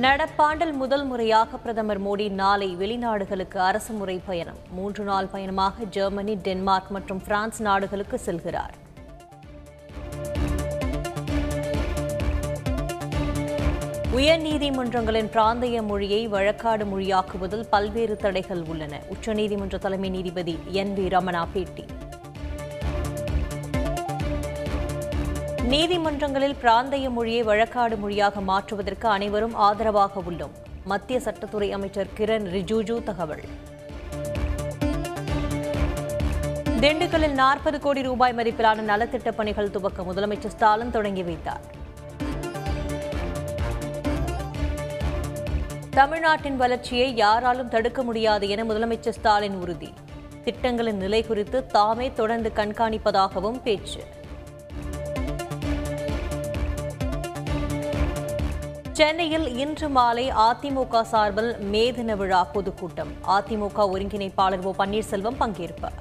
நடப்பாண்டில் முதல் முறையாக பிரதமர் மோடி நாளை வெளிநாடுகளுக்கு அரசுமுறை பயணம். மூன்று நாள் பயணமாக ஜெர்மனி டென்மார்க் மற்றும் பிரான்ஸ் நாடுகளுக்கு செல்கிறார். உயர்நீதிமன்றங்களின் பிராந்திய மொழியை வழக்காடு மொழியாக்குவதில் பல்வேறு தடைகள் உள்ளன. உச்சநீதிமன்ற தலைமை நீதிபதி என் வி ரமணா பேட்டி. நீதிமன்றங்களில் பிராந்திய மொழியை வழக்காடு மொழியாக மாற்றுவதற்கு அனைவரும் ஆதரவாக உள்ளோம். மத்திய சட்டத்துறை அமைச்சர் கிரண் ரிஜிஜூ தகவல். திண்டுக்கல்லில் நாற்பது கோடி ரூபாய் மதிப்பிலான நலத்திட்ட பணிகள் துவக்க முதலமைச்சர் ஸ்டாலின் தொடங்கி வைத்தார். தமிழ்நாட்டின் வளர்ச்சியை யாராலும் தடுக்க முடியாது என முதலமைச்சர் ஸ்டாலின் உறுதி. திட்டங்களின் நிலை குறித்து தாமே தொடர்ந்து கண்காணிப்பதாகவும் பேச்சு. சென்னையில் இன்று மாலை அதிமுக சார்பில் மேதின விழா பொதுக்கூட்டம். அதிமுக ஒருங்கிணைப்பாளர் ஓ பன்னீர்செல்வம் பங்கேற்பார்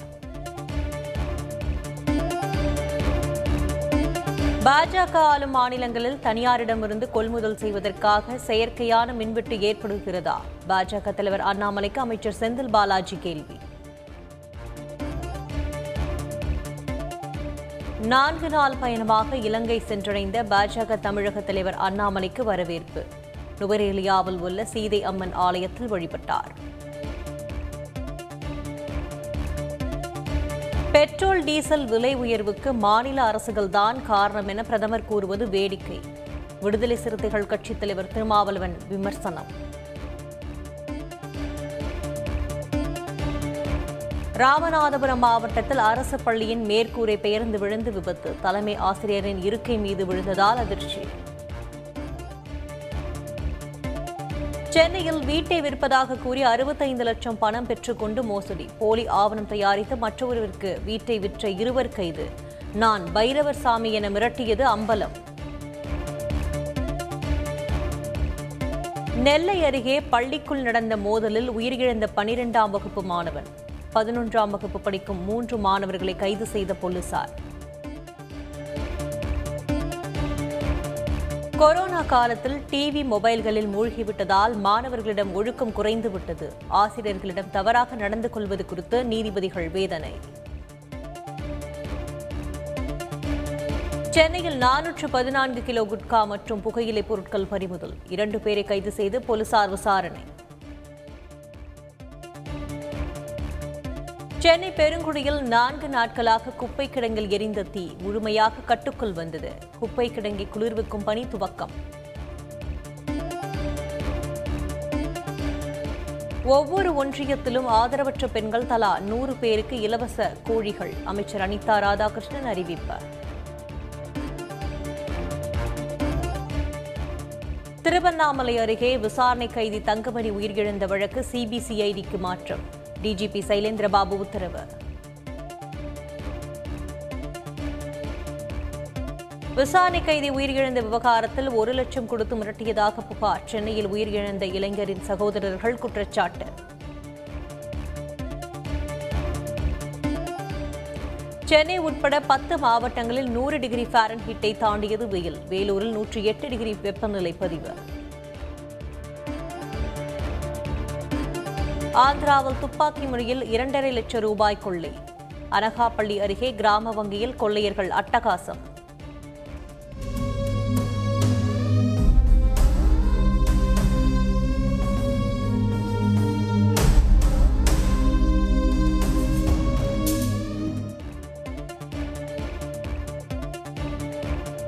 பாஜக ஆளும் மாநிலங்களில் தனியாரிடமிருந்து கொள்முதல் செய்வதற்காக செயற்கையான மின்வெட்டு ஏற்படுகிறதா? பாஜக தலைவர் அண்ணாமலைக்கு அமைச்சர் செந்தில் பாலாஜி கேள்வி. நான்கு நாள் பயணமாக இலங்கை சென்றடைந்த பாஜக தமிழக தலைவர் அண்ணாமலைக்கு வரவேற்பு. நுவரேலியாவில் உள்ள சீதை அம்மன் ஆலயத்தில் வழிபட்டார். பெட்ரோல் டீசல் விலை உயர்வுக்கு மாநில அரசுகள்தான் காரணம் என பிரதமர் கூறுவது வேடிக்கை. விடுதலை சிறுத்தைகள் கட்சித் தலைவர் திருமாவளவன் விமர்சனம். ராமநாதபுரம் மாவட்டத்தில் அரசு பள்ளியின் மேற்கூரை பெயர்ந்து விழுந்து விபத்து. தலைமை ஆசிரியரின் இருக்கை மீது விழுந்ததால் அதிர்ச்சி. சென்னையில் வீட்டை விற்பதாக கூறி அறுபத்தைந்து லட்சம் பணம் பெற்றுக்கொண்டு மோசடி. போலி ஆவணம் தயாரித்து மற்றொருவருக்கு வீட்டை விற்ற இருவர் கைது. நான் பைரவர் சாமி என மிரட்டியது அம்பலம். நெல்லை அருகே பள்ளிக்குள் நடந்த மோதலில் உயிரிழந்த பனிரெண்டாம் வகுப்பு மாணவன். பதினொன்றாம் வகுப்பு படிக்கும் மூன்று மாணவர்களை கைது செய்த போலீசார். கொரோனா காலத்தில் டிவி மொபைல்களில் மூழ்கிவிட்டதால் மாணவர்களிடம் ஒழுக்கம் குறைந்துவிட்டது. ஆசிரியர்களிடம் தவறாக நடந்து கொள்வது குறித்து நீதிபதிகள் வேதனை. சென்னையில் நானூற்று பதினான்கு கிலோ குட்கா மற்றும் புகையிலை பொருட்கள் பறிமுதல். இரண்டு பேரை கைது செய்து போலீசார் விசாரணை. சென்னை பெருங்குடியில் நான்கு நாட்களாக குப்பை கிடங்கில் எரிந்த தீ முழுமையாக கட்டுக்குள் வந்தது. குப்பை கிடங்கை குளிர்விக்கும் பணி துவக்கம். ஒவ்வொரு ஒன்றியத்திலும் ஆதரவற்ற பெண்கள் தலா நூறு பேருக்கு இலவச கோழிகள். அமைச்சர் அனிதா ராதாகிருஷ்ணன் அறிவிப்பு. திருவண்ணாமலை அருகே விசாரணை கைதி தங்கமணி உயிரிழந்த வழக்கு சிபிசிஐடிக்கு மாற்றம். டிஜிபி சைலேந்திரபாபு உத்தரவு. விசாரணை கைதி உயிரிழந்த விவகாரத்தில் ஒரு லட்சம் கொடுத்து மிரட்டியதாக புகார். சென்னையில் உயிரிழந்த இளைஞரின் சகோதரர்கள் குற்றச்சாட்டு. சென்னை உட்பட பத்து மாவட்டங்களில் நூறு டிகிரி ஃபாரன்ஹீட்டை தாண்டியது வெயில். வேலூரில் நூற்றி எட்டு டிகிரி வெப்பநிலை பதிவு. ஆந்திராவில் துப்பாக்கி முறையில் இரண்டரை லட்சம் ரூபாய் கொள்ளை. அனகாப்பள்ளி அருகே கிராம வங்கியில் கொள்ளையர்கள் அட்டகாசம்.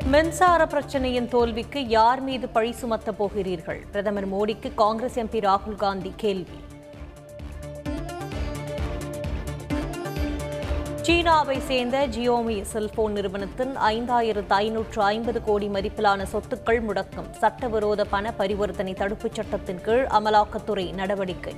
மின்சார பிரச்சனையின் தோல்விக்கு யார் மீது பழி சுமத்தப் போகிறீர்கள்? பிரதமர் மோடிக்கு காங்கிரஸ் எம்பி ராகுல் காந்தி கேள்வி. சீனாவை சேர்ந்த ஜியோமி செல்போன் நிறுவனத்தின் ஐந்தாயிரத்து ஐநூற்று ஐம்பது கோடி மதிப்பிலான சொத்துக்கள் முடக்கம். சட்டவிரோத பண பரிவர்த்தனை தடுப்புச் சட்டத்தின் கீழ் அமலாக்கத்துறை நடவடிக்கை.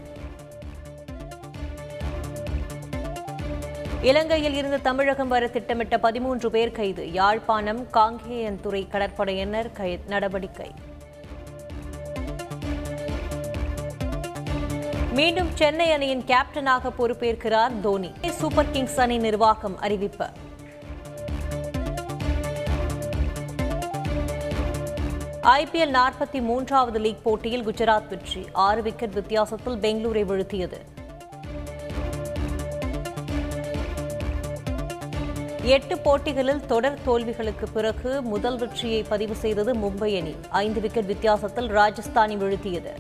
இலங்கையில் இருந்து தமிழகம் வர திட்டமிட்ட பதிமூன்று பேர் கைது. யாழ்ப்பாணம் காங்கேயன்துறை கடற்படையினர் கை நடவடிக்கை. மீண்டும் சென்னை அணியின் கேப்டனாக பொறுப்பேற்கிறார் தோனி. சூப்பர் கிங்ஸ் அணி நிர்வாகம் அறிவிப்பு. ஐபிஎல் நாற்பத்தி மூன்றாவது லீக் போட்டியில் குஜராத் வெற்றி. ஆறு விக்கெட் வித்தியாசத்தில் பெங்களூரை வீழ்த்தியது. எட்டு போட்டிகளில் தொடர் தோல்விகளுக்கு பிறகு முதல் வெற்றியை பதிவு செய்தது மும்பை அணி. ஐந்து விக்கெட் வித்தியாசத்தில் ராஜஸ்தானி வீழ்த்தியது.